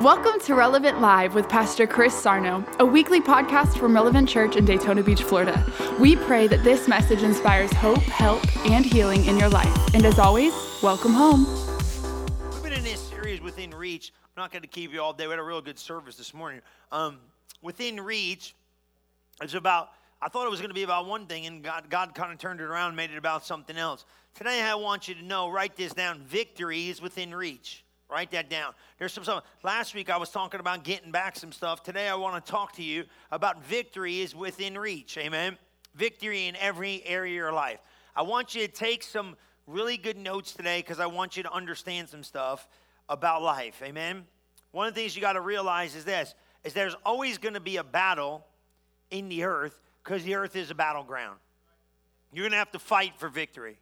Welcome to Relevant Live with Pastor Chris Sarno, a weekly podcast from Relevant Church in Daytona Beach, Florida. We pray that this message inspires hope, help, and healing in your life. And as always, welcome home. We've been in this series within reach. I'm not going to keep you all day. We had a real good service this morning. Um, within reach, it's about. I thought it was going to be about one thing, and God, God kind of turned it around made it about something else. Today, I want you to know, write this down. Victory is within reach. Write that down. There's some stuff. Last week I was talking about getting back some stuff. Today I want to talk to you about victory is within reach. Amen. Victory in every area of your life. I want you to take some really good notes today because I want you to understand some stuff about life. Amen. One of the things you got to realize is this is there's always going to be a battle in the earth because the earth is a battleground. You're going to have to fight for victory.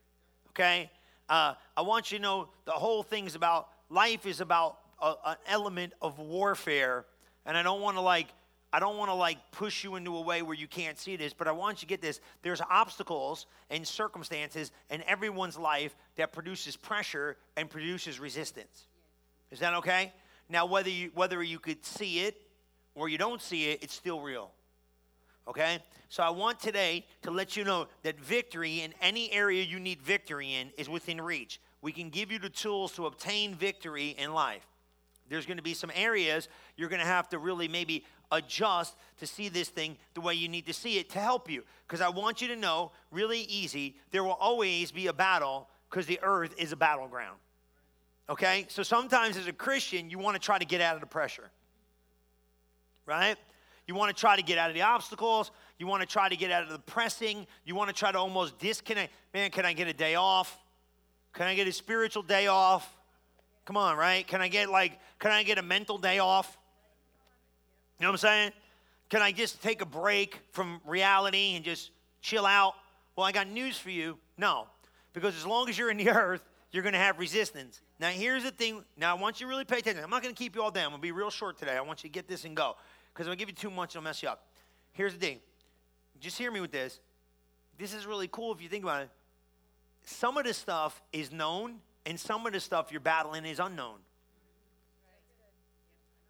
Okay? Uh, I want you to know the whole thing's about life is about a, an element of warfare. And I don't want to like, I don't want to like push you into a way where you can't see this, but I want you to get this. There's obstacles and circumstances in everyone's life that produces pressure and produces resistance. Is that okay? Now, whether you whether you could see it or you don't see it, it's still real. Okay? So I want today to let you know that victory in any area you need victory in is within reach we can give you the tools to obtain victory in life. There's going to be some areas you're going to have to really maybe adjust to see this thing the way you need to see it to help you. Because I want you to know, really easy, there will always be a battle because the earth is a battleground. Okay? So sometimes as a Christian, you want to try to get out of the pressure. Right? You want to try to get out of the obstacles. You want to try to get out of the pressing. You want to try to almost disconnect. Man, can I get a day off? Can I get a spiritual day off? Come on, right? Can I get like, can I get a mental day off? You know what I'm saying? Can I just take a break from reality and just chill out? Well, I got news for you. No, because as long as you're in the earth, you're going to have resistance. Now, here's the thing. Now, I want you to really pay attention. I'm not going to keep you all day. I'm going to be real short today. I want you to get this and go. Because if I give you too much, it'll mess you up. Here's the thing. Just hear me with this. This is really cool if you think about it some of the stuff is known and some of the stuff you're battling is unknown.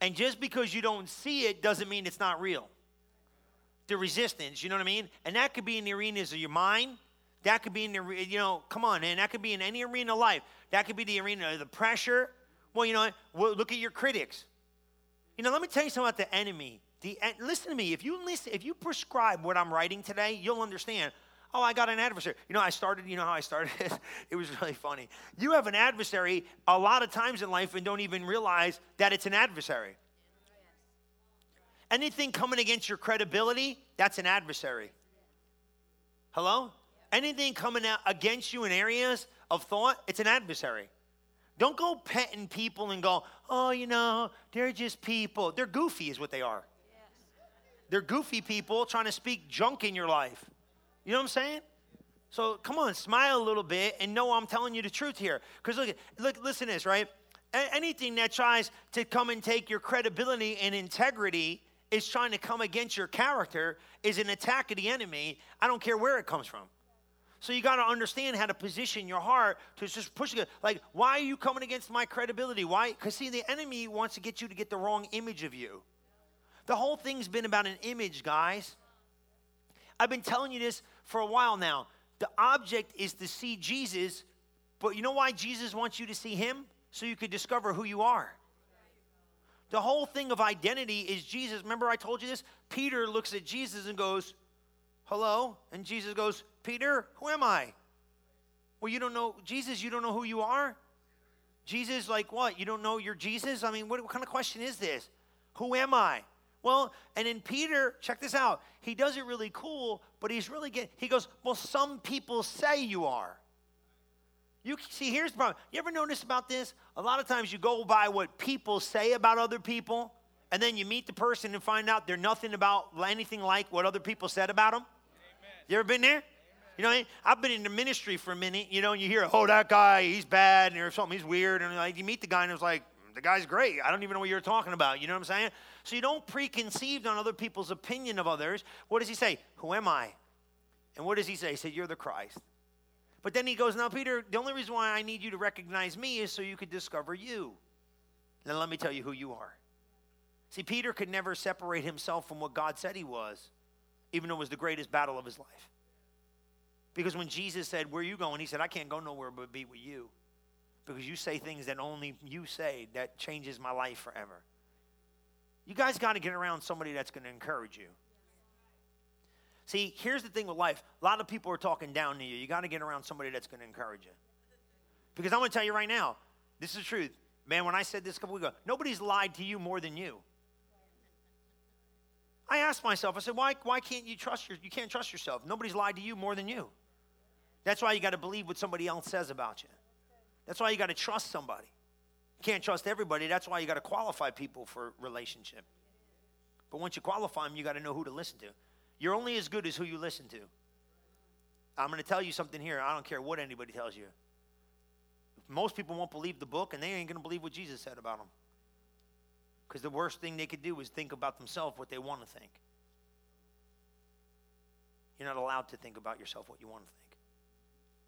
And just because you don't see it doesn't mean it's not real. The resistance, you know what I mean? And that could be in the arenas of your mind. That could be in the, you know, come on, man. That could be in any arena of life. That could be the arena of the pressure. Well, you know, look at your critics. You know, let me tell you something about the enemy. The, listen to me. If you listen, if you prescribe what I'm writing today, you'll understand Oh, I got an adversary. You know, I started, you know how I started it was really funny. You have an adversary a lot of times in life and don't even realize that it's an adversary. Anything coming against your credibility, that's an adversary. Hello? Anything coming out against you in areas of thought, it's an adversary. Don't go petting people and go, oh, you know, they're just people. They're goofy, is what they are. They're goofy people trying to speak junk in your life. You know what I'm saying? So come on, smile a little bit and know I'm telling you the truth here. Because look, look, listen to this, right? A- anything that tries to come and take your credibility and integrity is trying to come against your character is an attack of the enemy. I don't care where it comes from. So you got to understand how to position your heart to just push it. Like, why are you coming against my credibility? Why? Because see, the enemy wants to get you to get the wrong image of you. The whole thing's been about an image, guys. I've been telling you this for a while now. The object is to see Jesus, but you know why Jesus wants you to see him? So you could discover who you are. The whole thing of identity is Jesus. Remember, I told you this? Peter looks at Jesus and goes, Hello? And Jesus goes, Peter, who am I? Well, you don't know, Jesus, you don't know who you are? Jesus, like what? You don't know you're Jesus? I mean, what, what kind of question is this? Who am I? Well, and in Peter, check this out. He does it really cool, but he's really getting, he goes, Well, some people say you are. You see, here's the problem. You ever notice about this? A lot of times you go by what people say about other people, and then you meet the person and find out they're nothing about anything like what other people said about them. Amen. You ever been there? Amen. You know, I mean? I've been in the ministry for a minute, you know, and you hear, oh, that guy, he's bad, or something, he's weird, and like you meet the guy and it's like, the guy's great. I don't even know what you're talking about. You know what I'm saying? So you don't preconceive on other people's opinion of others. What does he say? Who am I? And what does he say? He said, You're the Christ. But then he goes, Now, Peter, the only reason why I need you to recognize me is so you could discover you. Then let me tell you who you are. See, Peter could never separate himself from what God said he was, even though it was the greatest battle of his life. Because when Jesus said, Where are you going? He said, I can't go nowhere but be with you. Because you say things that only you say that changes my life forever. You guys got to get around somebody that's going to encourage you. See, here's the thing with life. A lot of people are talking down to you. You got to get around somebody that's going to encourage you. Because I'm going to tell you right now, this is the truth. Man, when I said this a couple weeks ago, nobody's lied to you more than you. I asked myself, I said, why, why can't you trust your, you can't trust yourself? Nobody's lied to you more than you. That's why you got to believe what somebody else says about you. That's why you got to trust somebody. Can't trust everybody. That's why you got to qualify people for relationship. But once you qualify them, you got to know who to listen to. You're only as good as who you listen to. I'm going to tell you something here. I don't care what anybody tells you. Most people won't believe the book, and they ain't going to believe what Jesus said about them. Because the worst thing they could do is think about themselves what they want to think. You're not allowed to think about yourself what you want to think.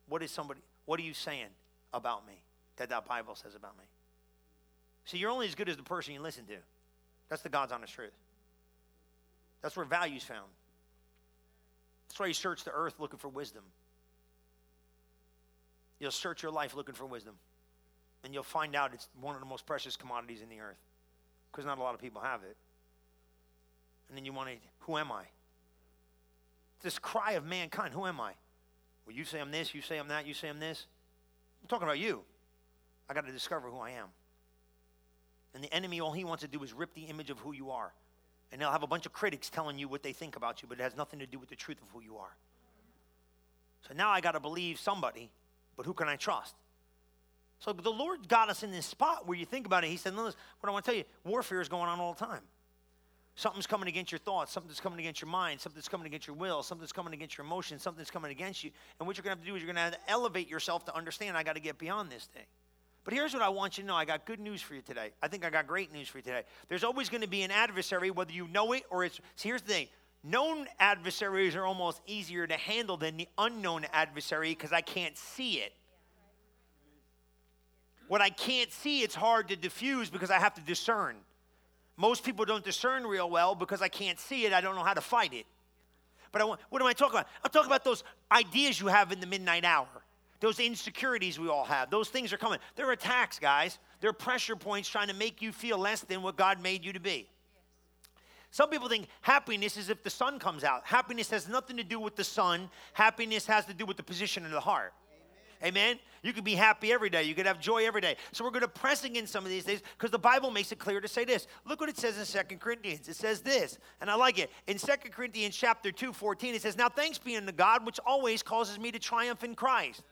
What is somebody, what are you saying about me that that Bible says about me? See, you're only as good as the person you listen to. That's the God's honest truth. That's where value's found. That's why you search the earth looking for wisdom. You'll search your life looking for wisdom. And you'll find out it's one of the most precious commodities in the earth. Because not a lot of people have it. And then you want to, who am I? This cry of mankind, who am I? Well, you say I'm this, you say I'm that, you say I'm this. I'm talking about you. I got to discover who I am. And the enemy, all he wants to do is rip the image of who you are. And they'll have a bunch of critics telling you what they think about you, but it has nothing to do with the truth of who you are. So now I got to believe somebody, but who can I trust? So the Lord got us in this spot where you think about it. He said, Listen, what I want to tell you, warfare is going on all the time. Something's coming against your thoughts, something's coming against your mind, something's coming against your will, something's coming against your emotions, something's coming against you. And what you're going to have to do is you're going to have to elevate yourself to understand I got to get beyond this thing. But here's what I want you to know. I got good news for you today. I think I got great news for you today. There's always going to be an adversary, whether you know it or it's. Here's the thing known adversaries are almost easier to handle than the unknown adversary because I can't see it. What I can't see, it's hard to diffuse because I have to discern. Most people don't discern real well because I can't see it. I don't know how to fight it. But I want, what am I talking about? I'm talking about those ideas you have in the midnight hour, those insecurities we all have. Those things are coming. They're attacks, guys. They're pressure points trying to make you feel less than what God made you to be. Some people think happiness is if the sun comes out. Happiness has nothing to do with the sun, happiness has to do with the position of the heart. Amen. You could be happy every day. You could have joy every day. So we're going to press against some of these things because the Bible makes it clear to say this. Look what it says in Second Corinthians. It says this, and I like it. In Second Corinthians chapter 2, 14, it says, Now thanks be unto God, which always causes me to triumph in Christ.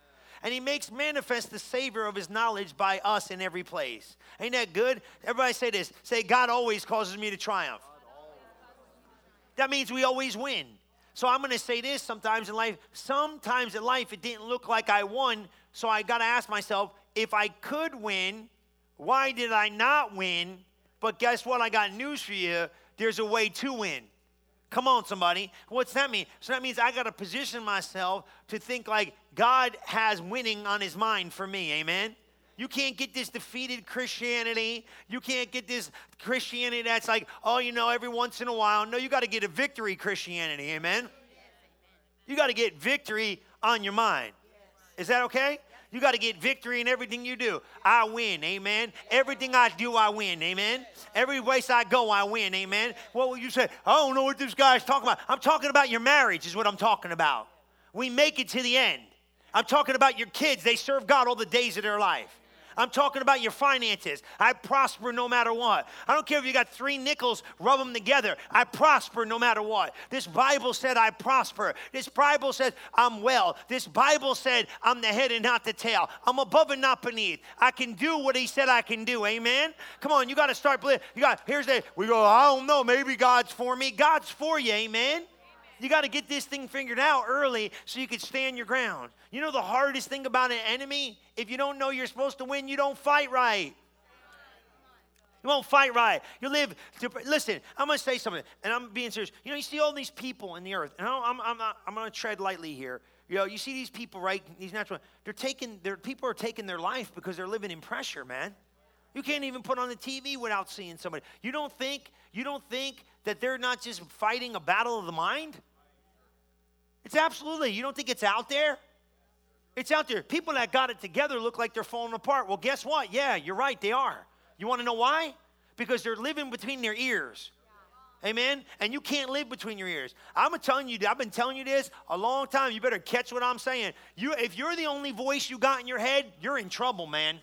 And he makes manifest the Savior of his knowledge by us in every place. Ain't that good? Everybody say this. Say, God always causes me to triumph. That means we always win. So I'm going to say this sometimes in life. Sometimes in life it didn't look like I won. So I got to ask myself if I could win, why did I not win? But guess what? I got news for you. There's a way to win. Come on, somebody. What's that mean? So that means I got to position myself to think like God has winning on his mind for me. Amen. You can't get this defeated Christianity. You can't get this Christianity that's like, oh, you know, every once in a while. No, you got to get a victory Christianity. Amen? You got to get victory on your mind. Is that okay? You got to get victory in everything you do. I win, amen. Everything I do, I win, amen. Every place I go, I win, amen. What will you say? I don't know what this guy's talking about. I'm talking about your marriage, is what I'm talking about. We make it to the end. I'm talking about your kids. They serve God all the days of their life. I'm talking about your finances. I prosper no matter what. I don't care if you got three nickels, rub them together. I prosper no matter what. This Bible said I prosper. This Bible said I'm well. This Bible said I'm the head and not the tail. I'm above and not beneath. I can do what he said I can do. Amen. Come on, you got to start believing. You got here's the we go, I don't know, maybe God's for me. God's for you, amen. You got to get this thing figured out early so you can stand your ground. You know the hardest thing about an enemy? If you don't know you're supposed to win, you don't fight right. You won't fight right. You live. To, listen, I'm going to say something, and I'm being serious. You know, you see all these people in the earth, and I'm, I'm, not, I'm going to tread lightly here. You know, you see these people, right? These natural. They're taking. Their people are taking their life because they're living in pressure, man. You can't even put on the TV without seeing somebody. You don't think you don't think that they're not just fighting a battle of the mind? It's absolutely. You don't think it's out there? It's out there. People that got it together look like they're falling apart. Well, guess what? Yeah, you're right, they are. You want to know why? Because they're living between their ears. Amen. And you can't live between your ears. I'm telling you, I've been telling you this a long time. You better catch what I'm saying. You, if you're the only voice you got in your head, you're in trouble, man.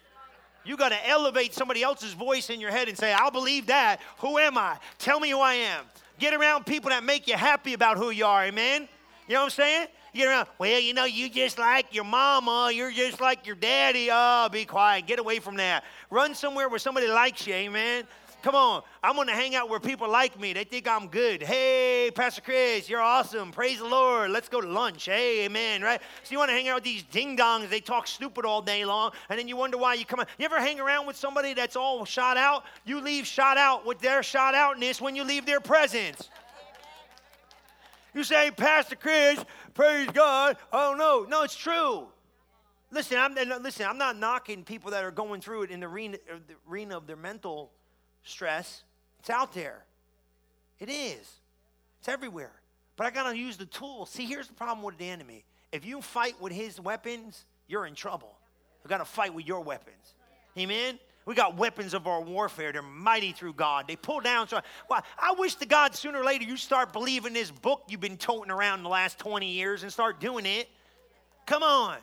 You got to elevate somebody else's voice in your head and say, I'll believe that. Who am I? Tell me who I am. Get around people that make you happy about who you are. Amen. You know what I'm saying? You get around, well, you know, you just like your mama, you're just like your daddy. Oh, be quiet. Get away from that. Run somewhere where somebody likes you, amen. Come on. I'm to hang out where people like me. They think I'm good. Hey, Pastor Chris, you're awesome. Praise the Lord. Let's go to lunch. Hey, amen, right? So you want to hang out with these ding dongs. They talk stupid all day long, and then you wonder why you come out. You ever hang around with somebody that's all shot out? You leave shot out with their shot outness when you leave their presence. You say, Pastor Chris, praise God. Oh, no. No, it's true. Listen, I'm, uh, listen, I'm not knocking people that are going through it in the arena, uh, the arena of their mental stress. It's out there. It is. It's everywhere. But I got to use the tools. See, here's the problem with the enemy. If you fight with his weapons, you're in trouble. You got to fight with your weapons. Amen? We got weapons of our warfare. They're mighty through God. They pull down. So, well, I wish to God sooner or later you start believing this book you've been toting around the last 20 years and start doing it. Come on.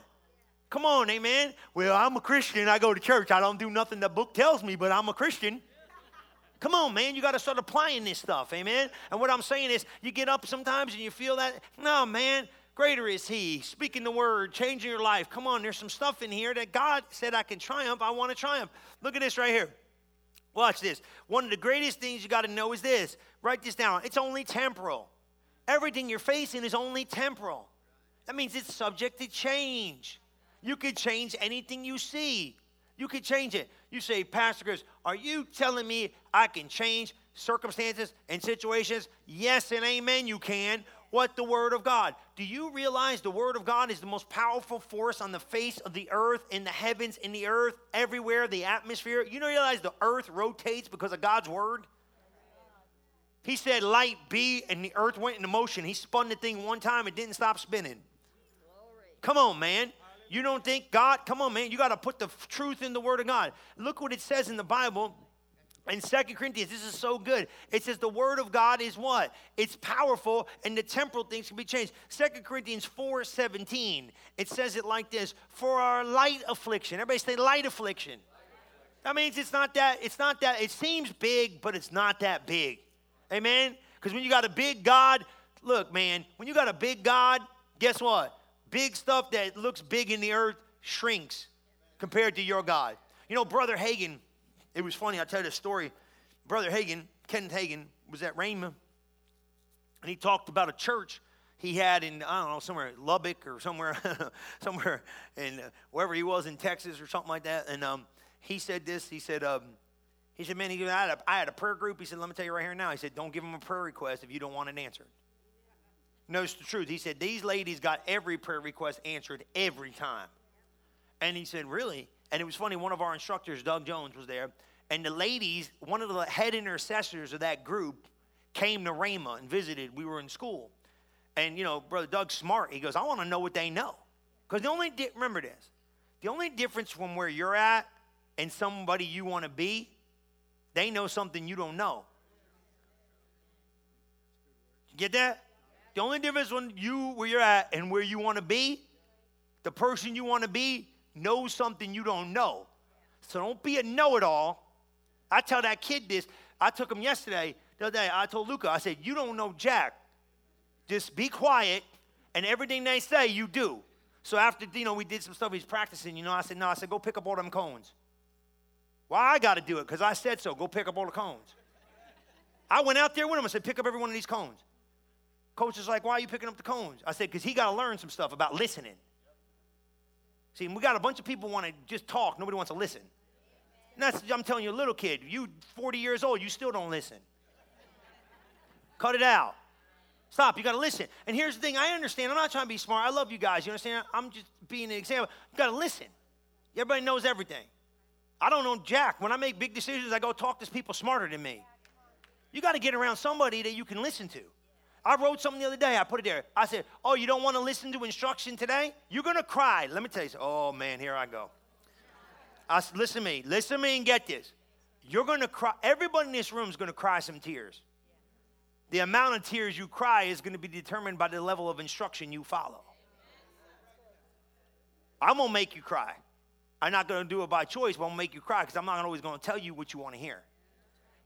Come on, amen. Well, I'm a Christian. I go to church. I don't do nothing the book tells me, but I'm a Christian. Come on, man, you got to start applying this stuff, amen? And what I'm saying is, you get up sometimes and you feel that, no, man, greater is He. Speaking the word, changing your life. Come on, there's some stuff in here that God said I can triumph. I want to triumph. Look at this right here. Watch this. One of the greatest things you got to know is this. Write this down. It's only temporal. Everything you're facing is only temporal. That means it's subject to change. You could change anything you see. You could change it. You say, Pastor Chris, are you telling me I can change circumstances and situations? Yes and amen, you can. What the Word of God. Do you realize the Word of God is the most powerful force on the face of the earth, in the heavens, in the earth, everywhere, the atmosphere? You know, realize the earth rotates because of God's Word? He said, Light be, and the earth went into motion. He spun the thing one time it didn't stop spinning. Come on, man. You don't think God, come on, man, you got to put the truth in the Word of God. Look what it says in the Bible. In Second Corinthians, this is so good. It says the word of God is what? It's powerful and the temporal things can be changed. Second Corinthians 4 17, it says it like this for our light affliction. Everybody say light affliction. That means it's not that, it's not that, it seems big, but it's not that big. Amen? Because when you got a big God, look, man, when you got a big God, guess what? big stuff that looks big in the earth shrinks compared to your God. You know, Brother Hagin, it was funny, I'll tell you the story. Brother Hagin, Kenneth Hagin, was at Rhema, and he talked about a church he had in, I don't know, somewhere Lubbock or somewhere, somewhere in uh, wherever he was in Texas or something like that. And um, he said this, he said, um, he said, man, he, I, had a, I had a prayer group. He said, let me tell you right here now. He said, don't give him a prayer request if you don't want it answered knows the truth. He said, These ladies got every prayer request answered every time. And he said, Really? And it was funny, one of our instructors, Doug Jones, was there. And the ladies, one of the head intercessors of that group, came to Rhema and visited. We were in school. And, you know, Brother Doug's smart. He goes, I want to know what they know. Because the only, di- remember this, the only difference from where you're at and somebody you want to be, they know something you don't know. You get that? The only difference when you where you're at and where you want to be, the person you want to be knows something you don't know. So don't be a know-it-all. I tell that kid this. I took him yesterday. The other day, I told Luca, I said, "You don't know Jack. Just be quiet, and everything they say, you do." So after you know we did some stuff, he's practicing. You know, I said, "No," I said, "Go pick up all them cones." Why I got to do it? Because I said so. Go pick up all the cones. I went out there with him. I said, "Pick up every one of these cones." Coach is like, why are you picking up the cones? I said, because he got to learn some stuff about listening. See, we got a bunch of people want to just talk. Nobody wants to listen. And that's, I'm telling you, a little kid, you 40 years old, you still don't listen. Cut it out. Stop. You got to listen. And here's the thing I understand. I'm not trying to be smart. I love you guys. You understand? I'm just being an example. You got to listen. Everybody knows everything. I don't know Jack. When I make big decisions, I go talk to people smarter than me. You got to get around somebody that you can listen to. I wrote something the other day. I put it there. I said, Oh, you don't want to listen to instruction today? You're going to cry. Let me tell you. Oh, man, here I go. I said, Listen to me. Listen to me and get this. You're going to cry. Everybody in this room is going to cry some tears. The amount of tears you cry is going to be determined by the level of instruction you follow. I'm going to make you cry. I'm not going to do it by choice, but I'm going to make you cry because I'm not always going to tell you what you want to hear.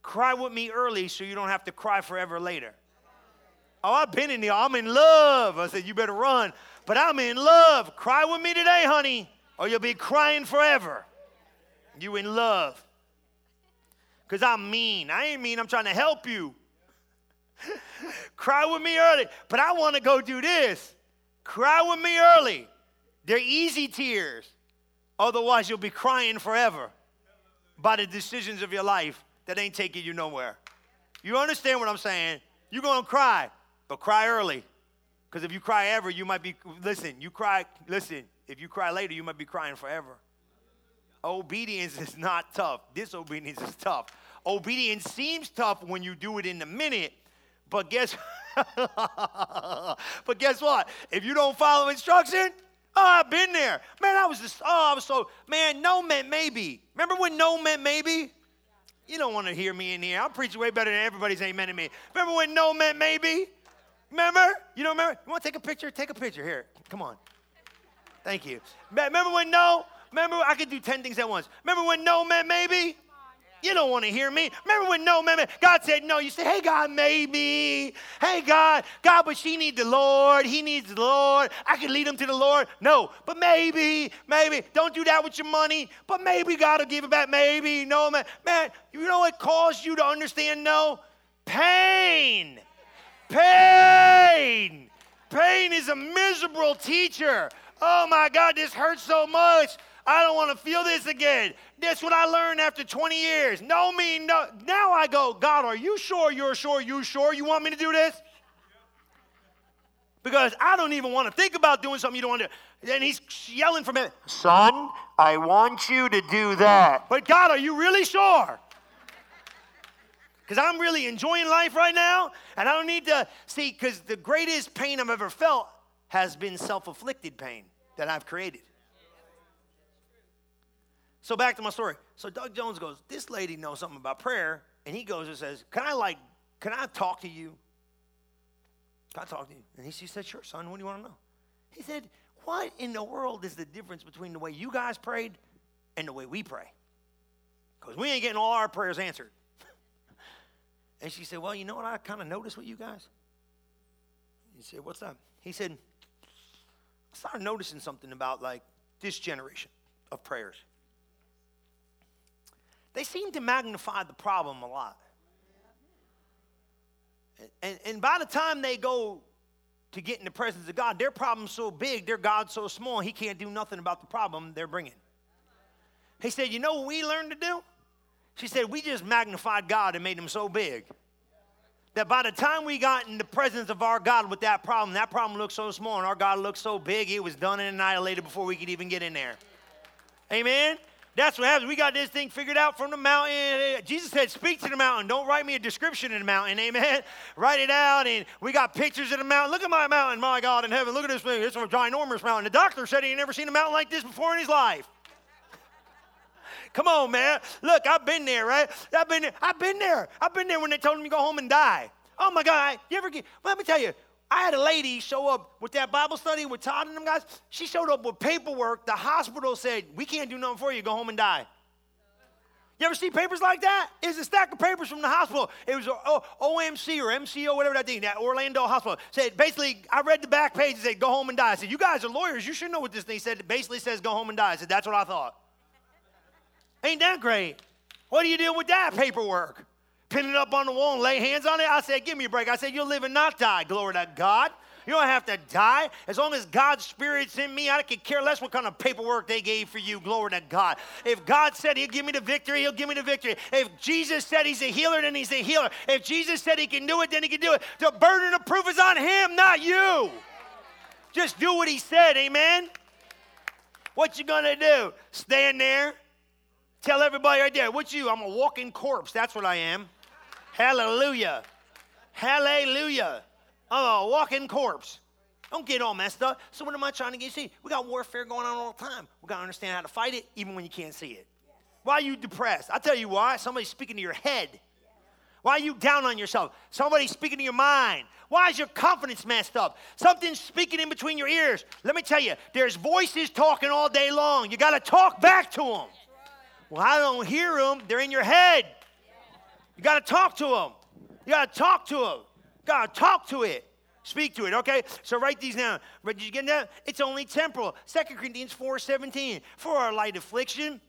Cry with me early so you don't have to cry forever later. Oh, I've been in the, I'm in love. I said, you better run. But I'm in love. Cry with me today, honey, or you'll be crying forever. You in love. Because I'm mean. I ain't mean, I'm trying to help you. Cry with me early. But I want to go do this. Cry with me early. They're easy tears. Otherwise, you'll be crying forever by the decisions of your life that ain't taking you nowhere. You understand what I'm saying? You're going to cry. But cry early. Because if you cry ever, you might be, listen, you cry, listen, if you cry later, you might be crying forever. Obedience is not tough. Disobedience is tough. Obedience seems tough when you do it in a minute, but guess but guess what? If you don't follow instruction, oh, I've been there. Man, I was just, oh, I was so, man, no meant maybe. Remember when no meant maybe? You don't want to hear me in here. I'm preaching way better than everybody's amen to me. Remember when no meant maybe? Remember? You don't remember? You want to take a picture? Take a picture. Here, come on. Thank you. Remember when no? Remember, I could do 10 things at once. Remember when no meant maybe? You don't want to hear me. Remember when no, man, God said no. You say, hey, God, maybe. Hey, God, God, but she needs the Lord. He needs the Lord. I can lead him to the Lord. No, but maybe, maybe. Don't do that with your money, but maybe God will give it back. Maybe. No, man. Man, you know what caused you to understand no? Pain. Pain. Pain is a miserable teacher. Oh my God, this hurts so much. I don't want to feel this again. That's what I learned after 20 years. No mean no. Now I go, God, are you sure? You're sure? You sure? You want me to do this? Because I don't even want to think about doing something you don't want to do. And he's yelling from it, Son, I want you to do that. But God, are you really sure? Because I'm really enjoying life right now, and I don't need to see, because the greatest pain I've ever felt has been self afflicted pain that I've created. So back to my story. So Doug Jones goes, This lady knows something about prayer, and he goes and says, Can I like, can I talk to you? Can I talk to you? And he, she said, Sure, son, what do you want to know? He said, What in the world is the difference between the way you guys prayed and the way we pray? Because we ain't getting all our prayers answered. And she said, Well, you know what I kind of noticed with you guys? He said, What's that? He said, I started noticing something about like this generation of prayers. They seem to magnify the problem a lot. And, and by the time they go to get in the presence of God, their problem's so big, their God's so small, he can't do nothing about the problem they're bringing. He said, You know what we learned to do? She said, We just magnified God and made him so big that by the time we got in the presence of our God with that problem, that problem looked so small and our God looked so big, it was done and annihilated before we could even get in there. Amen? That's what happens. We got this thing figured out from the mountain. Jesus said, Speak to the mountain. Don't write me a description of the mountain. Amen. write it out. And we got pictures of the mountain. Look at my mountain, my God in heaven. Look at this thing. It's a ginormous mountain. The doctor said he never seen a mountain like this before in his life. Come on, man. Look, I've been there, right? I've been there. I've been there. I've been there when they told him to go home and die. Oh my God. You ever get, let me tell you, I had a lady show up with that Bible study with Todd and them guys. She showed up with paperwork. The hospital said, We can't do nothing for you. Go home and die. You ever see papers like that? It's a stack of papers from the hospital. It was OMC oh, or MCO, whatever that thing, that Orlando hospital. Said basically, I read the back page and said, go home and die. I said, you guys are lawyers. You should know what this thing said. It basically says, go home and die. I said, that's what I thought. Ain't that great? What do you do with that paperwork? Pin it up on the wall and lay hands on it? I said, give me a break. I said, you'll live and not die. Glory to God. You don't have to die. As long as God's Spirit's in me, I could care less what kind of paperwork they gave for you. Glory to God. If God said He'll give me the victory, He'll give me the victory. If Jesus said He's a healer, then He's a healer. If Jesus said He can do it, then He can do it. The burden of proof is on Him, not you. Just do what He said, amen? What you gonna do? Stand there Tell everybody right there, what's you? I'm a walking corpse. That's what I am. Hallelujah. Hallelujah. I'm a walking corpse. Don't get all messed up. So what am I trying to get you see? We got warfare going on all the time. We got to understand how to fight it even when you can't see it. Why are you depressed? I'll tell you why. Somebody's speaking to your head. Why are you down on yourself? Somebody's speaking to your mind. Why is your confidence messed up? Something's speaking in between your ears. Let me tell you, there's voices talking all day long. You got to talk back to them. Well, I don't hear them. They're in your head. You got to talk to them. You got to talk to them. To talk to it. Speak to it, okay? So write these down. But did you get that? It's only temporal. 2 Corinthians 4 17. For our light affliction,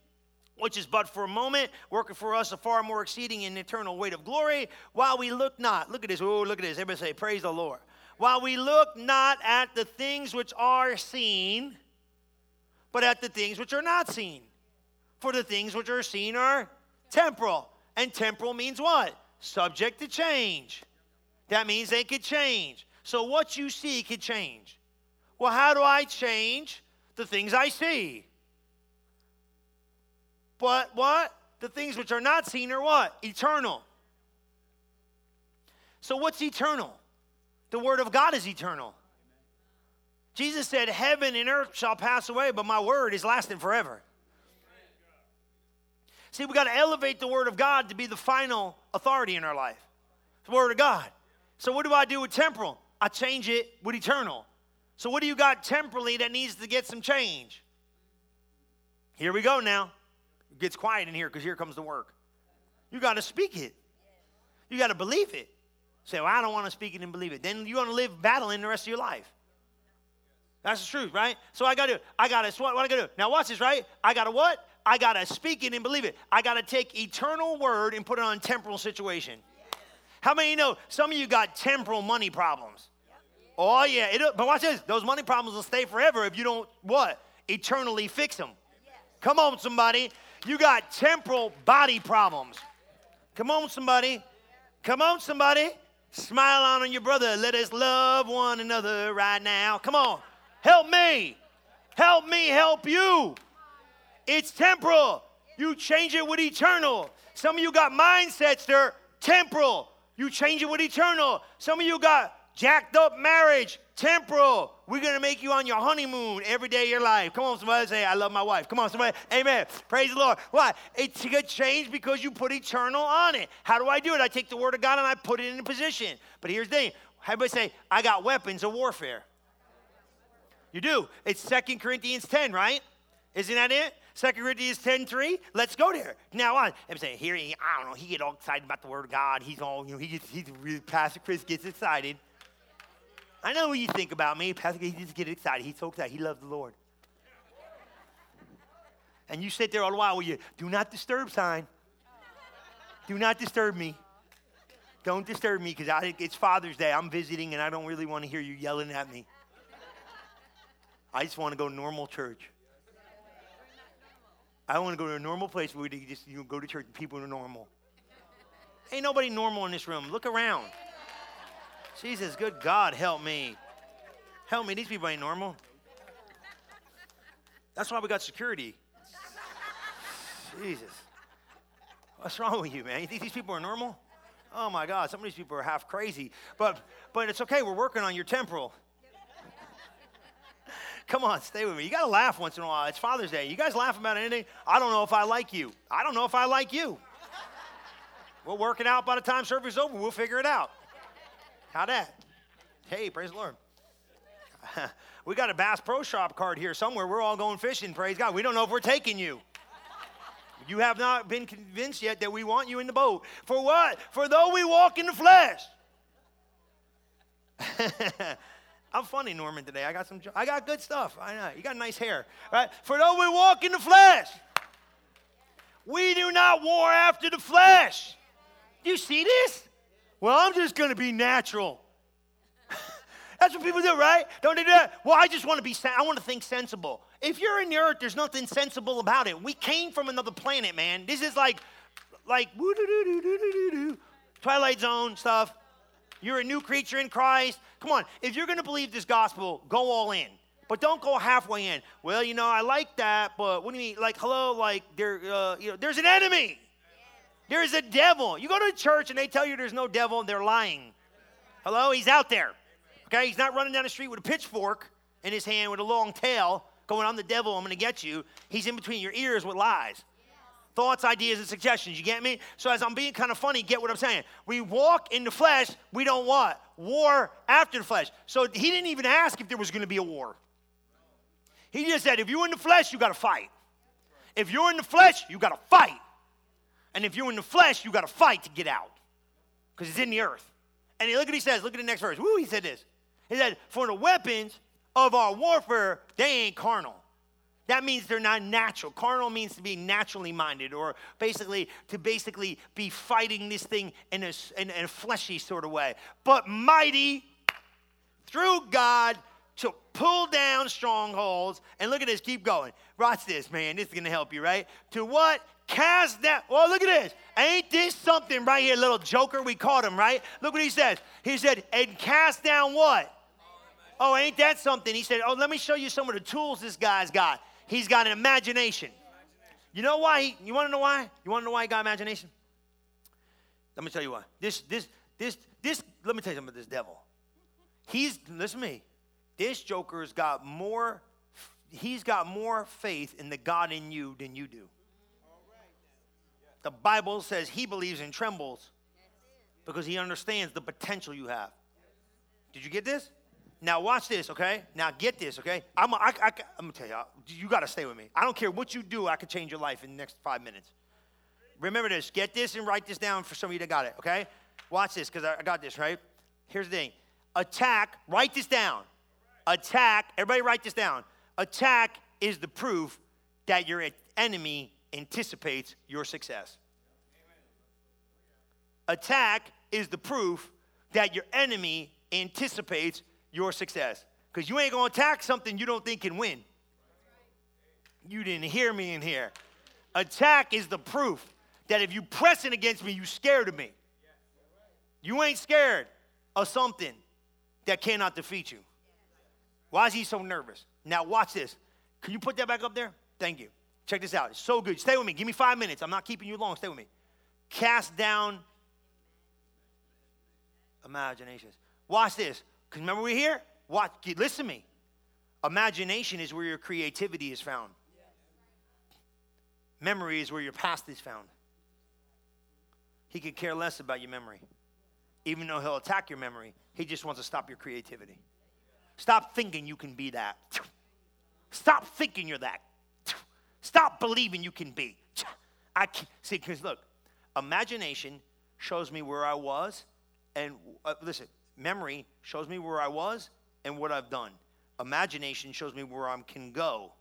which is but for a moment, working for us a far more exceeding and eternal weight of glory, while we look not. Look at this. Oh, look at this. Everybody say, Praise the Lord. While we look not at the things which are seen, but at the things which are not seen. For the things which are seen are temporal. And temporal means what? Subject to change. That means they could change. So what you see could change. Well, how do I change the things I see? But what? The things which are not seen are what? Eternal. So, what's eternal? The Word of God is eternal. Jesus said, Heaven and earth shall pass away, but my Word is lasting forever. See, we got to elevate the Word of God to be the final authority in our life. The Word of God. So, what do I do with temporal? I change it with eternal. So, what do you got temporally that needs to get some change? Here we go now. It gets quiet in here because here comes the work. You got to speak it. You got to believe it. Say, well, I don't want to speak it and believe it. Then you're going to live battling the rest of your life. That's the truth, right? So I got to, I got to, what, what I got to do? Now watch this, right? I got to what? I got to speak it and believe it. I got to take eternal word and put it on temporal situation. How many know some of you got temporal money problems? Oh yeah, it, but watch this. Those money problems will stay forever if you don't what? Eternally fix them. Come on, somebody. You got temporal body problems. Come on, somebody. Come on, somebody. Smile on your brother. Let us love one another right now. Come on. Help me. Help me help you. It's temporal. You change it with eternal. Some of you got mindsets that are temporal. You change it with eternal. Some of you got jacked up marriage, temporal. We're going to make you on your honeymoon every day of your life. Come on, somebody say, I love my wife. Come on, somebody. Amen. Praise the Lord. Why? It's a change because you put eternal on it. How do I do it? I take the word of God and I put it in a position. But here's the thing. Everybody say, I got weapons of warfare. You do. It's Second Corinthians 10, right? Isn't that it? Second Corinthians 10 3. Let's go there. Now, I'm saying here, he, I don't know, he get all excited about the word of God. He's all, you know, he gets, he's really, Pastor Chris gets excited. I know what you think about me. Pastor, he just get excited. He's so excited. He loves the Lord. And you sit there all the while with your do not disturb sign. Do not disturb me. Don't disturb me because it's Father's Day. I'm visiting and I don't really want to hear you yelling at me. I just want to go normal church. I want to go to a normal place where you just you go to church and people are normal. Ain't nobody normal in this room. Look around. Jesus, good God, help me. Help me. These people ain't normal. That's why we got security. Jesus. What's wrong with you, man? You think these people are normal? Oh my God, some of these people are half crazy. But but it's okay, we're working on your temporal. Come on, stay with me. You got to laugh once in a while. It's Father's Day. You guys laugh about anything? I don't know if I like you. I don't know if I like you. We'll work it out by the time service is over. We'll figure it out. How that? Hey, praise the Lord. we got a Bass Pro Shop card here somewhere. We're all going fishing, praise God. We don't know if we're taking you. You have not been convinced yet that we want you in the boat. For what? For though we walk in the flesh. I'm funny, Norman, today. I got some I got good stuff. I know. You got nice hair. Right? For though we walk in the flesh, we do not war after the flesh. Do you see this? Well, I'm just going to be natural. That's what people do, right? Don't they do that? Well, I just want to be, I want to think sensible. If you're in the earth, there's nothing sensible about it. We came from another planet, man. This is like, like, Twilight Zone stuff. You're a new creature in Christ. Come on. If you're going to believe this gospel, go all in. But don't go halfway in. Well, you know, I like that, but what do you mean? Like, hello, like there, uh, you know, there's an enemy. There's a devil. You go to church and they tell you there's no devil, they're lying. Hello, he's out there. Okay, he's not running down the street with a pitchfork in his hand with a long tail, going, "I'm the devil. I'm going to get you." He's in between your ears with lies thoughts, ideas, and suggestions. You get me? So as I'm being kind of funny, get what I'm saying. We walk in the flesh, we don't what? War after the flesh. So he didn't even ask if there was going to be a war. He just said, if you're in the flesh, you got to fight. If you're in the flesh, you got to fight. And if you're in the flesh, you got to fight to get out because it's in the earth. And look what he says. Look at the next verse. Woo, he said this. He said, For the weapons of our warfare, they ain't carnal that means they're not natural. Carnal means to be naturally minded, or basically to basically be fighting this thing in a, in, in a fleshy sort of way. But mighty through God to pull down strongholds. And look at this, keep going. Watch this, man. This is going to help you, right? To what? Cast down. Well, look at this. Ain't this something right here, little joker? We caught him, right? Look what he says. He said, and cast down what? Oh, ain't that something? He said, Oh, let me show you some of the tools this guy's got. He's got an imagination. You know why? He, you want to know why? You want to know why he got imagination? Let me tell you why. This, this, this, this. Let me tell you about this devil. He's listen to me. This joker's got more. He's got more faith in the God in you than you do. The Bible says he believes and trembles because he understands the potential you have. Did you get this? Now watch this, okay? Now get this, okay? I'm, I, I, I'm gonna tell y'all, you gotta stay with me. I don't care what you do, I could change your life in the next five minutes. Remember this, get this and write this down for some of you that got it, okay? Watch this, because I, I got this, right? Here's the thing attack, write this down. Attack, everybody write this down. Attack is the proof that your enemy anticipates your success. Attack is the proof that your enemy anticipates your success. Because you ain't going to attack something you don't think can win. You didn't hear me in here. Attack is the proof that if you pressing against me, you scared of me. You ain't scared of something that cannot defeat you. Why is he so nervous? Now watch this. Can you put that back up there? Thank you. Check this out. It's so good. Stay with me. Give me five minutes. I'm not keeping you long. Stay with me. Cast down imaginations. Watch this. Because remember, we're here? Watch, listen to me. Imagination is where your creativity is found, memory is where your past is found. He could care less about your memory. Even though he'll attack your memory, he just wants to stop your creativity. Stop thinking you can be that. Stop thinking you're that. Stop believing you can be. I can't. see because look, imagination shows me where I was, and uh, listen, Memory shows me where I was and what I've done. Imagination shows me where I can go.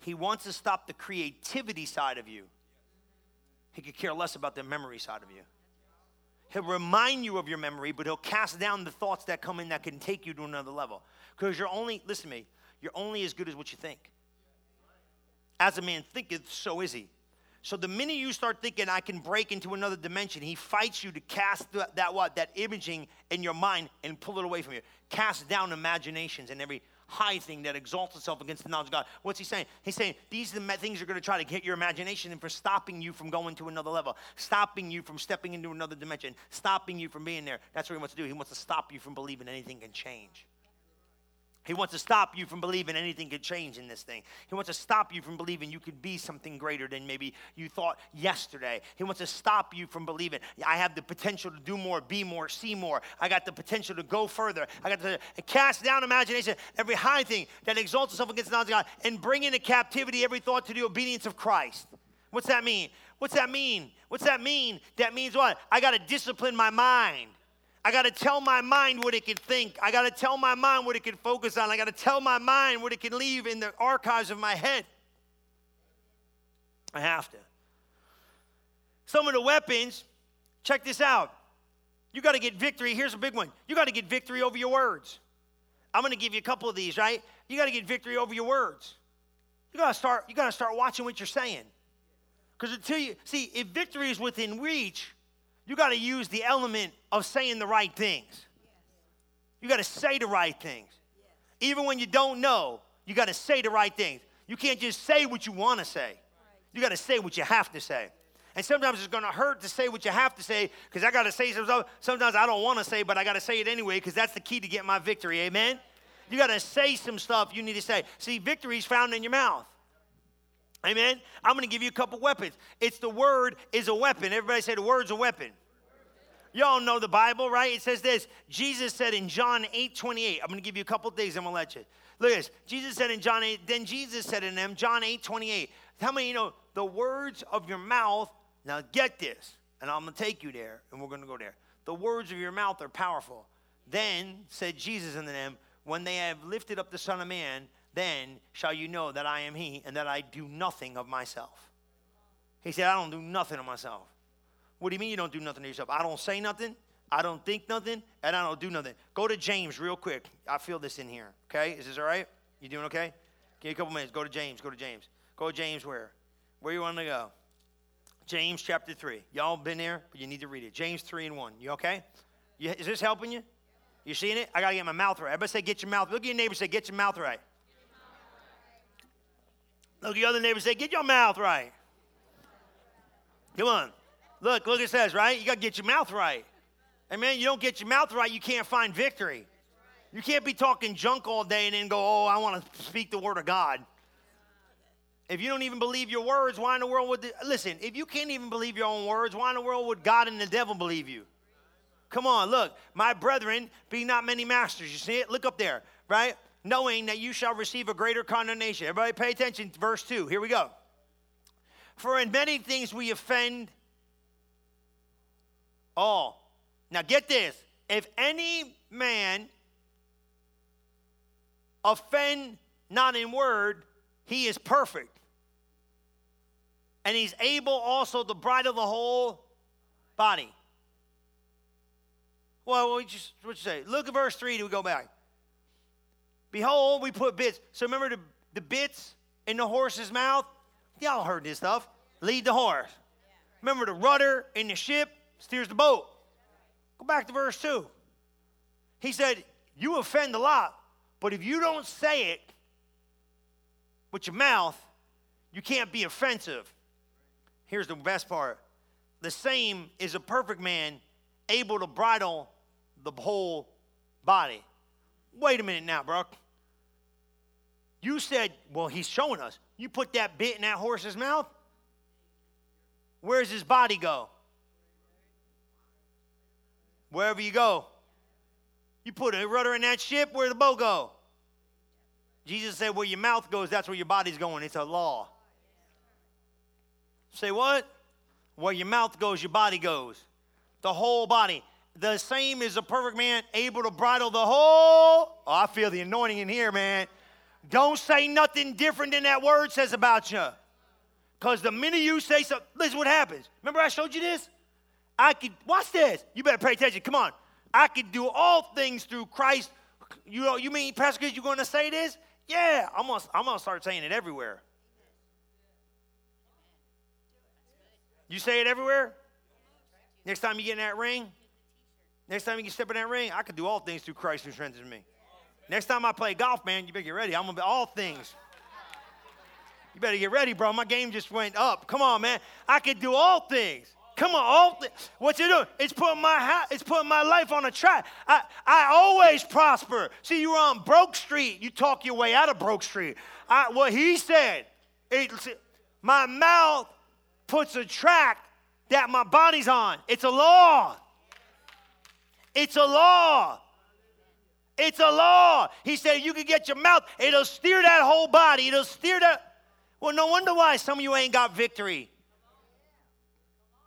He wants to stop the creativity side of you. He could care less about the memory side of you. He'll remind you of your memory, but he'll cast down the thoughts that come in that can take you to another level. Because you're only, listen to me, you're only as good as what you think. As a man thinketh, so is he. So the minute you start thinking I can break into another dimension, he fights you to cast that, that what that imaging in your mind and pull it away from you. Cast down imaginations and every high thing that exalts itself against the knowledge of God. What's he saying? He's saying these are the things are going to try to get your imagination and for stopping you from going to another level, stopping you from stepping into another dimension, stopping you from being there. That's what he wants to do. He wants to stop you from believing anything can change. He wants to stop you from believing anything could change in this thing. He wants to stop you from believing you could be something greater than maybe you thought yesterday. He wants to stop you from believing I have the potential to do more, be more, see more. I got the potential to go further. I got to cast down imagination, every high thing that exalts itself against the knowledge of God, and bring into captivity every thought to the obedience of Christ. What's that mean? What's that mean? What's that mean? That means what? I got to discipline my mind. I got to tell my mind what it can think. I got to tell my mind what it can focus on. I got to tell my mind what it can leave in the archives of my head. I have to. Some of the weapons, check this out. You got to get victory. Here's a big one. You got to get victory over your words. I'm going to give you a couple of these, right? You got to get victory over your words. You got to start you got to start watching what you're saying. Cuz until you see if victory is within reach, you got to use the element of saying the right things. You got to say the right things. Even when you don't know, you got to say the right things. You can't just say what you want to say. You got to say what you have to say. And sometimes it's going to hurt to say what you have to say because I got to say something. Sometimes I don't want to say, but I got to say it anyway because that's the key to getting my victory. Amen? You got to say some stuff you need to say. See, victory is found in your mouth. Amen? I'm going to give you a couple weapons. It's the word is a weapon. Everybody say the word's a weapon. Y'all know the Bible, right? It says this. Jesus said in John 8 28, I'm going to give you a couple things, I'm going to let you. Look at this. Jesus said in John 8, then Jesus said in them, John 8 28, how many you know the words of your mouth? Now get this, and I'm going to take you there, and we're going to go there. The words of your mouth are powerful. Then said Jesus unto them, when they have lifted up the Son of Man, then shall you know that I am He, and that I do nothing of myself. He said, I don't do nothing of myself. What do you mean you don't do nothing to yourself? I don't say nothing, I don't think nothing, and I don't do nothing. Go to James real quick. I feel this in here. Okay? Is this all right? You doing okay? Give me a couple minutes. Go to James. Go to James. Go to James where? Where you want to go? James chapter 3. Y'all been there, but you need to read it. James 3 and 1. You okay? You, is this helping you? You seeing it? I got to get my mouth right. Everybody say, get your mouth. Look at your neighbor say, get your mouth right. Look at your other neighbor say, get your mouth right. Come on. Look, look, it says, right? You got to get your mouth right. Amen. You don't get your mouth right, you can't find victory. You can't be talking junk all day and then go, oh, I want to speak the word of God. If you don't even believe your words, why in the world would, the, listen, if you can't even believe your own words, why in the world would God and the devil believe you? Come on, look. My brethren, be not many masters. You see it? Look up there, right? Knowing that you shall receive a greater condemnation. Everybody pay attention verse 2. Here we go. For in many things we offend all. Now get this. If any man offend not in word, he is perfect. And he's able also to bridle the whole body. Well, what you, what you say? Look at verse 3 Do we go back. Behold, we put bits. So remember the, the bits in the horse's mouth? Y'all heard this stuff. Lead the horse. Remember the rudder in the ship steers the boat. Go back to verse 2. He said, You offend a lot, but if you don't say it with your mouth, you can't be offensive. Here's the best part the same is a perfect man able to bridle the whole body. Wait a minute now, bro. You said, well, he's showing us. You put that bit in that horse's mouth. Where's his body go? Wherever you go. You put a rudder in that ship, where the boat go? Jesus said, where your mouth goes, that's where your body's going. It's a law. Say what? Where your mouth goes, your body goes. The whole body. The same is a perfect man, able to bridle the whole. Oh, I feel the anointing in here, man. Don't say nothing different than that word says about you. Because the minute you say something, listen what happens. Remember I showed you this? I could, watch this. You better pay attention. Come on. I could do all things through Christ. You know, you mean, Pastor Chris, you going to say this? Yeah, I'm going to I'm gonna start saying it everywhere. You say it everywhere? Next time you get in that ring, next time you step in that ring, I can do all things through Christ who strengthens me. Next time I play golf, man, you better get ready. I'm gonna be all things. You better get ready, bro. My game just went up. Come on, man. I can do all things. Come on, all what you doing? It's putting my it's putting my life on a track. I I always prosper. See, you were on Broke Street. You talk your way out of Broke Street. I, what he said, it, my mouth puts a track that my body's on. It's a law. It's a law. It's a law. He said you can get your mouth, it'll steer that whole body. It'll steer that. Well, no wonder why some of you ain't got victory.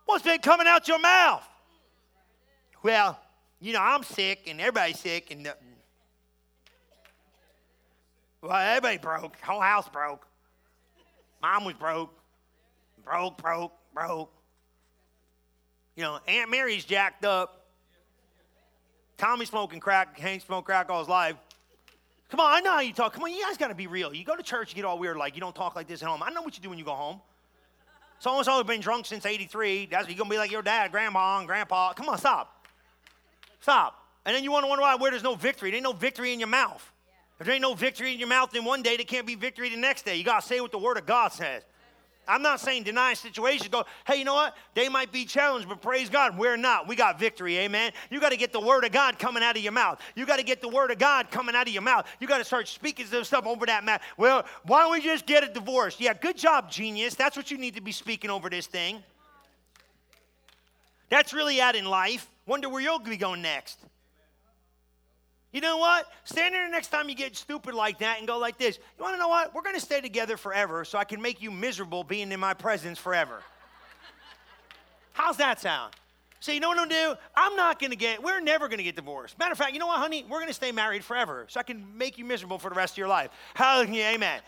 What's been coming out your mouth? Well, you know, I'm sick and everybody's sick and well, everybody broke. Whole house broke. Mom was broke. Broke, broke, broke. You know, Aunt Mary's jacked up. Tommy smoking crack, Hank smoked crack all his life. Come on, I know how you talk. Come on, you guys got to be real. You go to church, you get all weird, like you don't talk like this at home. I know what you do when you go home. So and so been drunk since '83. That's you gonna be like your dad, grandma, and grandpa. Come on, stop, stop. And then you want to wonder why where there's no victory. There ain't no victory in your mouth. If there ain't no victory in your mouth, then one day there can't be victory the next day. You got to say what the Word of God says. I'm not saying deny situations. Go, hey, you know what? They might be challenged, but praise God, we're not. We got victory, amen. You got to get the word of God coming out of your mouth. You got to get the word of God coming out of your mouth. You got to start speaking some stuff over that mouth. Well, why don't we just get a divorce? Yeah, good job, genius. That's what you need to be speaking over this thing. That's really at in life. Wonder where you'll be going next. You know what? Stand there next time you get stupid like that and go like this. You want to know what? We're going to stay together forever so I can make you miserable being in my presence forever. How's that sound? So you know what I'm gonna do? I'm not gonna get, we're never gonna get divorced. Matter of fact, you know what, honey? We're gonna stay married forever so I can make you miserable for the rest of your life. Hallelujah, amen.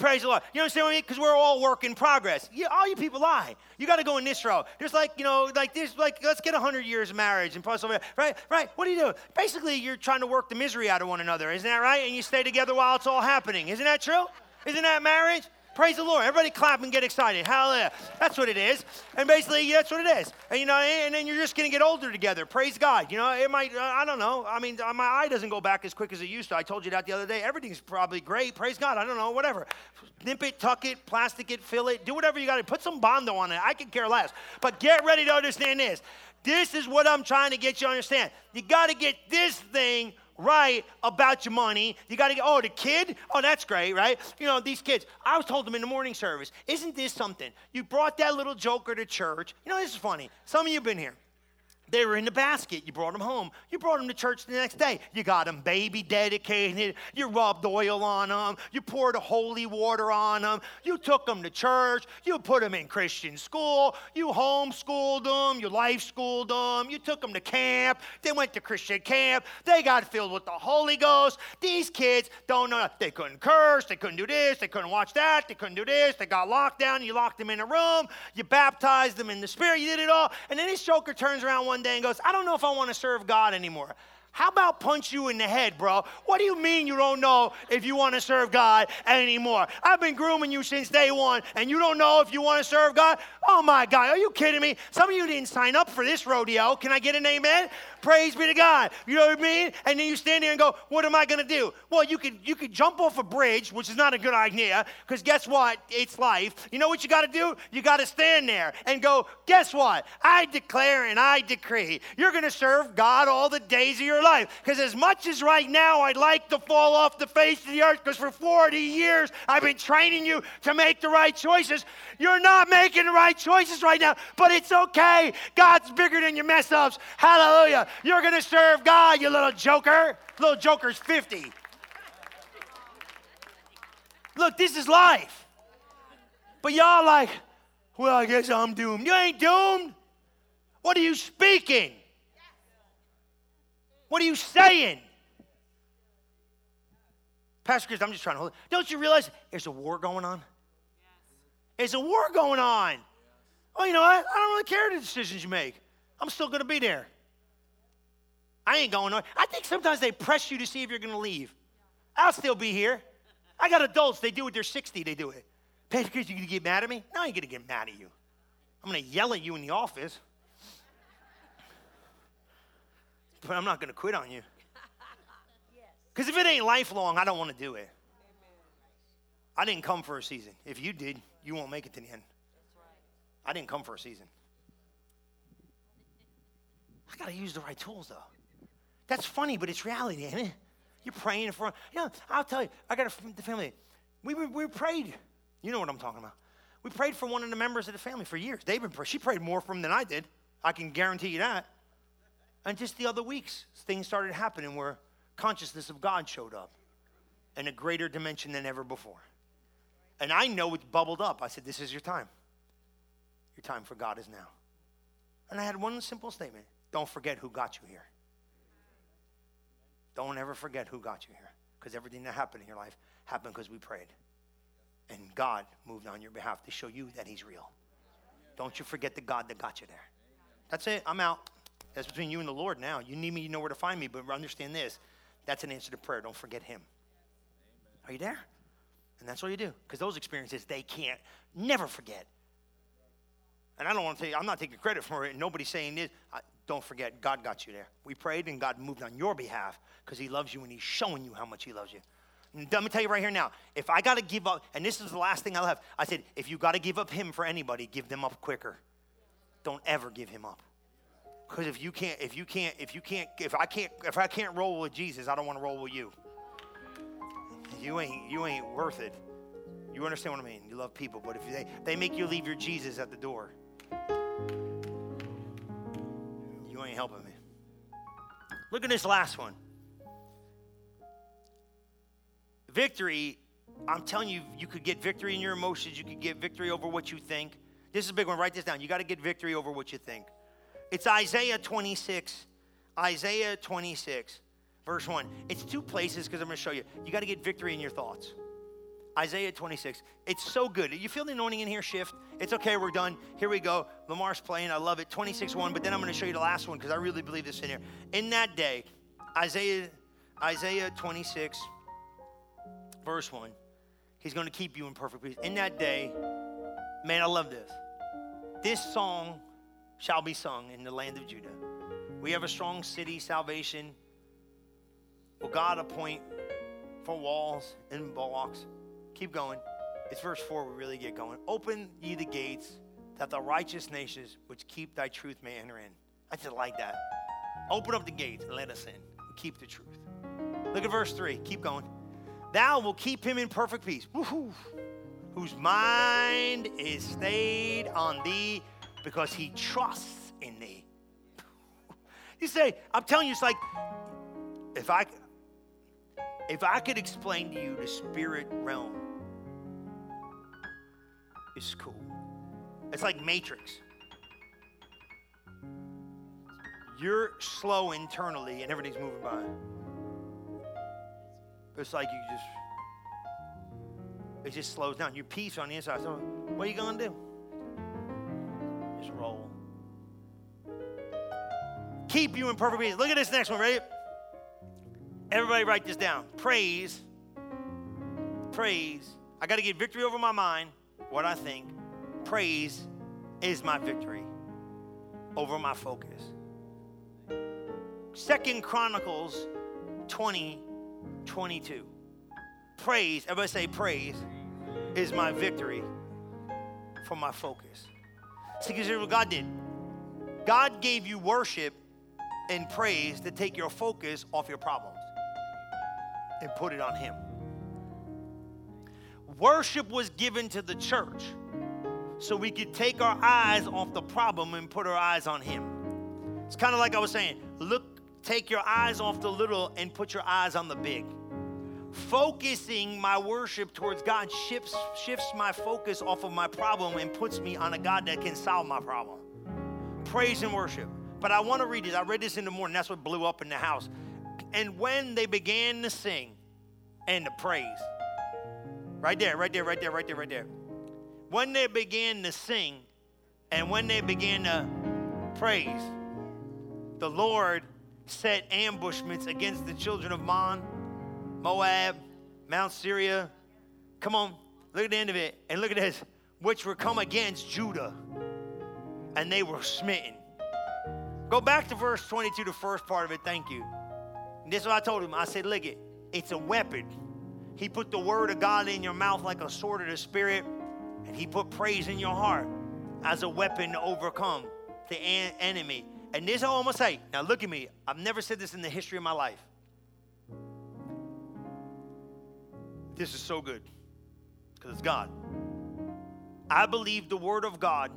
Praise the Lord. You understand what I mean? Because we're all work in progress. Yeah, all you people lie. You got to go in this row. There's like, you know, like this, like, let's get 100 years of marriage and plus over. Right, right. What do you do? Basically, you're trying to work the misery out of one another. Isn't that right? And you stay together while it's all happening. Isn't that true? Isn't that marriage? Praise the Lord. Everybody clap and get excited. Hallelujah. That's what it is. And basically, that's what it is. And you know, and then you're just going to get older together. Praise God. You know, it might, uh, I don't know. I mean, uh, my eye doesn't go back as quick as it used to. I told you that the other day. Everything's probably great. Praise God. I don't know, whatever. Nip it, tuck it, plastic it, fill it, do whatever you got to. Put some Bondo on it. I can care less. But get ready to understand this. This is what I'm trying to get you to understand. You got to get this thing right about your money. You got to get, oh, the kid? Oh, that's great, right? You know, these kids, I was told them in the morning service, isn't this something? You brought that little joker to church. You know, this is funny. Some of you have been here. They were in the basket. You brought them home. You brought them to church the next day. You got them baby dedicated. You rubbed oil on them. You poured holy water on them. You took them to church. You put them in Christian school. You homeschooled them. You life schooled them. You took them to camp. They went to Christian camp. They got filled with the Holy Ghost. These kids don't know. They couldn't curse. They couldn't do this. They couldn't watch that. They couldn't do this. They got locked down. You locked them in a room. You baptized them in the Spirit. You did it all. And then this joker turns around one one day and goes, I don't know if I want to serve God anymore. How about punch you in the head, bro? What do you mean you don't know if you want to serve God anymore? I've been grooming you since day one, and you don't know if you want to serve God? Oh my God, are you kidding me? Some of you didn't sign up for this rodeo. Can I get an amen? Praise be to God. You know what I mean? And then you stand there and go, what am I going to do? Well, you could you could jump off a bridge, which is not a good idea, because guess what? It's life. You know what you got to do? You got to stand there and go, guess what? I declare and I decree you're going to serve God all the days of your life. Because as much as right now I'd like to fall off the face of the earth, because for 40 years I've been training you to make the right choices, you're not making the right choices right now, but it's okay. God's bigger than your mess ups. Hallelujah. You're going to serve God, you little joker. Little joker's 50. Look, this is life. But y'all like, well, I guess I'm doomed. You ain't doomed. What are you speaking? What are you saying? Pastor Chris, I'm just trying to hold it. Don't you realize there's a war going on? There's a war going on. Oh, you know what? I don't really care the decisions you make. I'm still going to be there. I ain't going nowhere. I think sometimes they press you to see if you're going to leave. I'll still be here. I got adults, they do it, they're 60, they do it. Pastor Chris, you to get mad at me? No, I ain't going to get mad at you. I'm going to yell at you in the office. But I'm not going to quit on you. Because if it ain't lifelong, I don't want to do it. I didn't come for a season. If you did, you won't make it to the end. I didn't come for a season. I got to use the right tools, though. That's funny, but it's reality, ain't it? You're praying for, you know, I'll tell you, I got a family. We, we, we prayed. You know what I'm talking about. We prayed for one of the members of the family for years. They've been, praying. she prayed more for him than I did. I can guarantee you that. And just the other weeks, things started happening where consciousness of God showed up in a greater dimension than ever before. And I know it bubbled up. I said, This is your time. Your time for God is now. And I had one simple statement don't forget who got you here. Don't ever forget who got you here. Because everything that happened in your life happened because we prayed. And God moved on your behalf to show you that He's real. Don't you forget the God that got you there. That's it. I'm out. That's between you and the Lord now. You need me, you know where to find me, but understand this. That's an answer to prayer. Don't forget Him. Are you there? And that's all you do. Because those experiences, they can't never forget. And I don't want to tell you, I'm not taking credit for it, nobody's saying this. I, don't forget, God got you there. We prayed, and God moved on your behalf because He loves you, and He's showing you how much He loves you. And let me tell you right here now if I got to give up, and this is the last thing I'll have, I said, if you got to give up Him for anybody, give them up quicker. Don't ever give Him up. Because if you can't, if you can't, if you can't, if I can't, if I can't roll with Jesus, I don't want to roll with you. You ain't, you ain't worth it. You understand what I mean? You love people, but if they, they make you leave your Jesus at the door, you ain't helping me. Look at this last one. Victory, I'm telling you, you could get victory in your emotions, you could get victory over what you think. This is a big one. Write this down. You got to get victory over what you think. It's Isaiah 26. Isaiah 26, verse 1. It's two places because I'm going to show you. You got to get victory in your thoughts. Isaiah 26. It's so good. You feel the anointing in here shift? It's okay, we're done. Here we go. Lamar's playing. I love it. 26 1. But then I'm going to show you the last one because I really believe this in here. In that day, Isaiah, Isaiah 26, verse 1. He's going to keep you in perfect peace. In that day, man, I love this. This song shall be sung in the land of Judah. We have a strong city, salvation. Will God appoint for walls and bulwarks? Keep going. It's verse 4 we really get going. Open ye the gates that the righteous nations which keep thy truth may enter in. I just like that. Open up the gates and let us in. Keep the truth. Look at verse 3. Keep going. Thou will keep him in perfect peace, whose mind is stayed on thee because he trusts in thee. You say, I'm telling you, it's like if I if I could explain to you the spirit realm, it's cool. It's like Matrix. You're slow internally and everything's moving by. It's like you just, it just slows down. Your peace on the inside. So, what are you going to do? Just roll. Keep you in perfect peace. Look at this next one, ready? Everybody write this down. Praise, praise. I got to get victory over my mind, what I think. Praise is my victory over my focus. Second Chronicles 20, 22. Praise, everybody say praise, is my victory for my focus. See, because here's what God did. God gave you worship and praise to take your focus off your problems and put it on Him. Worship was given to the church so we could take our eyes off the problem and put our eyes on Him. It's kind of like I was saying look, take your eyes off the little and put your eyes on the big. Focusing my worship towards God shifts, shifts my focus off of my problem and puts me on a God that can solve my problem. Praise and worship. But I want to read this. I read this in the morning. That's what blew up in the house. And when they began to sing and to praise, right there, right there, right there, right there, right there. When they began to sing and when they began to praise, the Lord set ambushments against the children of Mon, Moab, Mount Seir. Come on, look at the end of it. And look at this, which were come against Judah, and they were smitten. Go back to verse 22, the first part of it. Thank you. And this is what I told him. I said, look it, it's a weapon. He put the word of God in your mouth like a sword of the spirit, and he put praise in your heart as a weapon to overcome the an- enemy. And this is all I'm gonna say. Now look at me. I've never said this in the history of my life. This is so good because it's God. I believe the word of God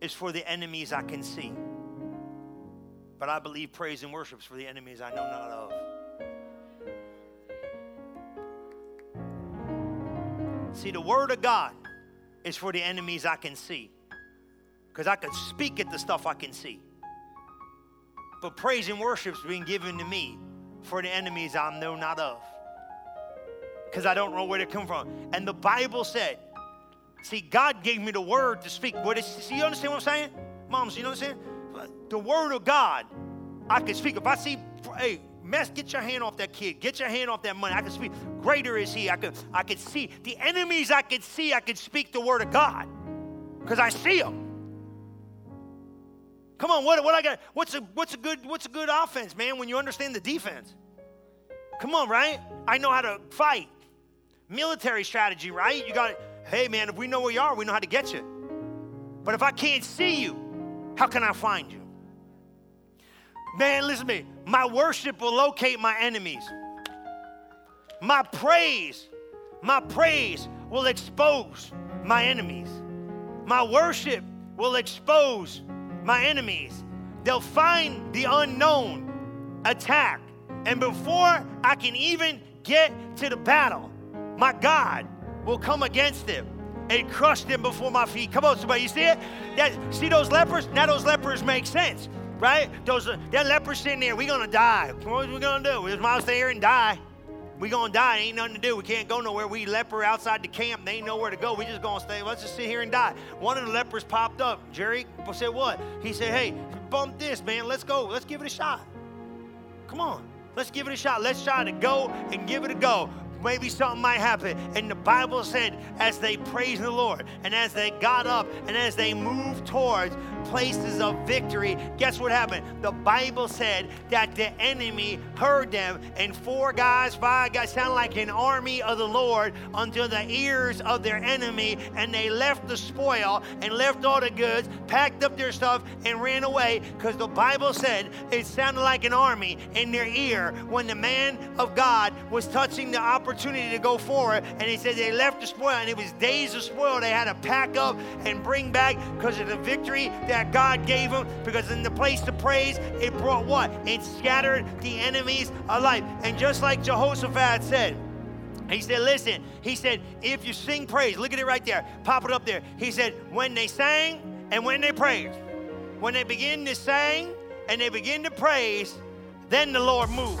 is for the enemies I can see. But I believe praise and worship is for the enemies I know not of. See, the word of God is for the enemies I can see. Because I can speak at the stuff I can see. But praise and worship is being given to me for the enemies I know not of. Because I don't know where to come from. And the Bible said, see, God gave me the word to speak. What is, see, you understand what I'm saying? Moms, you know what I'm saying? The word of God, I can speak. If I see, hey, mess, get your hand off that kid. Get your hand off that money. I can speak. Greater is he. I could, I could see. The enemies I could see, I could speak the word of God. Because I see them. Come on, what, what I got? What's a what's a good what's a good offense, man? When you understand the defense. Come on, right? I know how to fight. Military strategy, right? You got. Hey, man, if we know where you are, we know how to get you. But if I can't see you, how can I find you? Man, listen to me. My worship will locate my enemies. My praise, my praise will expose my enemies. My worship will expose my enemies. They'll find the unknown attack. And before I can even get to the battle, my God will come against them and crush them before my feet. Come on, somebody, you see it? That, see those lepers? Now those lepers make sense, right? Those that lepers sitting there, we gonna die. What are we gonna do? We just might stay here and die. We gonna die. Ain't nothing to do. We can't go nowhere. We leper outside the camp. They ain't nowhere to go. We just gonna stay. Let's just sit here and die. One of the lepers popped up. Jerry said, "What?" He said, "Hey, bump this, man. Let's go. Let's give it a shot. Come on." Let's give it a shot. Let's try to go and give it a go maybe something might happen. And the Bible said, as they praised the Lord, and as they got up, and as they moved towards places of victory, guess what happened? The Bible said that the enemy heard them, and four guys, five guys, sound like an army of the Lord until the ears of their enemy, and they left the spoil and left all the goods, packed up their stuff, and ran away because the Bible said it sounded like an army in their ear when the man of God was touching the opportunity to go forward. And he said they left the spoil, and it was days of spoil they had to pack up and bring back because of the victory that God gave him Because in the place to praise, it brought what? It scattered the enemies alive. And just like Jehoshaphat said, he said, listen, he said, if you sing praise, look at it right there, pop it up there. He said, when they sang and when they praised, when they begin to sing and they begin to praise, then the Lord moves.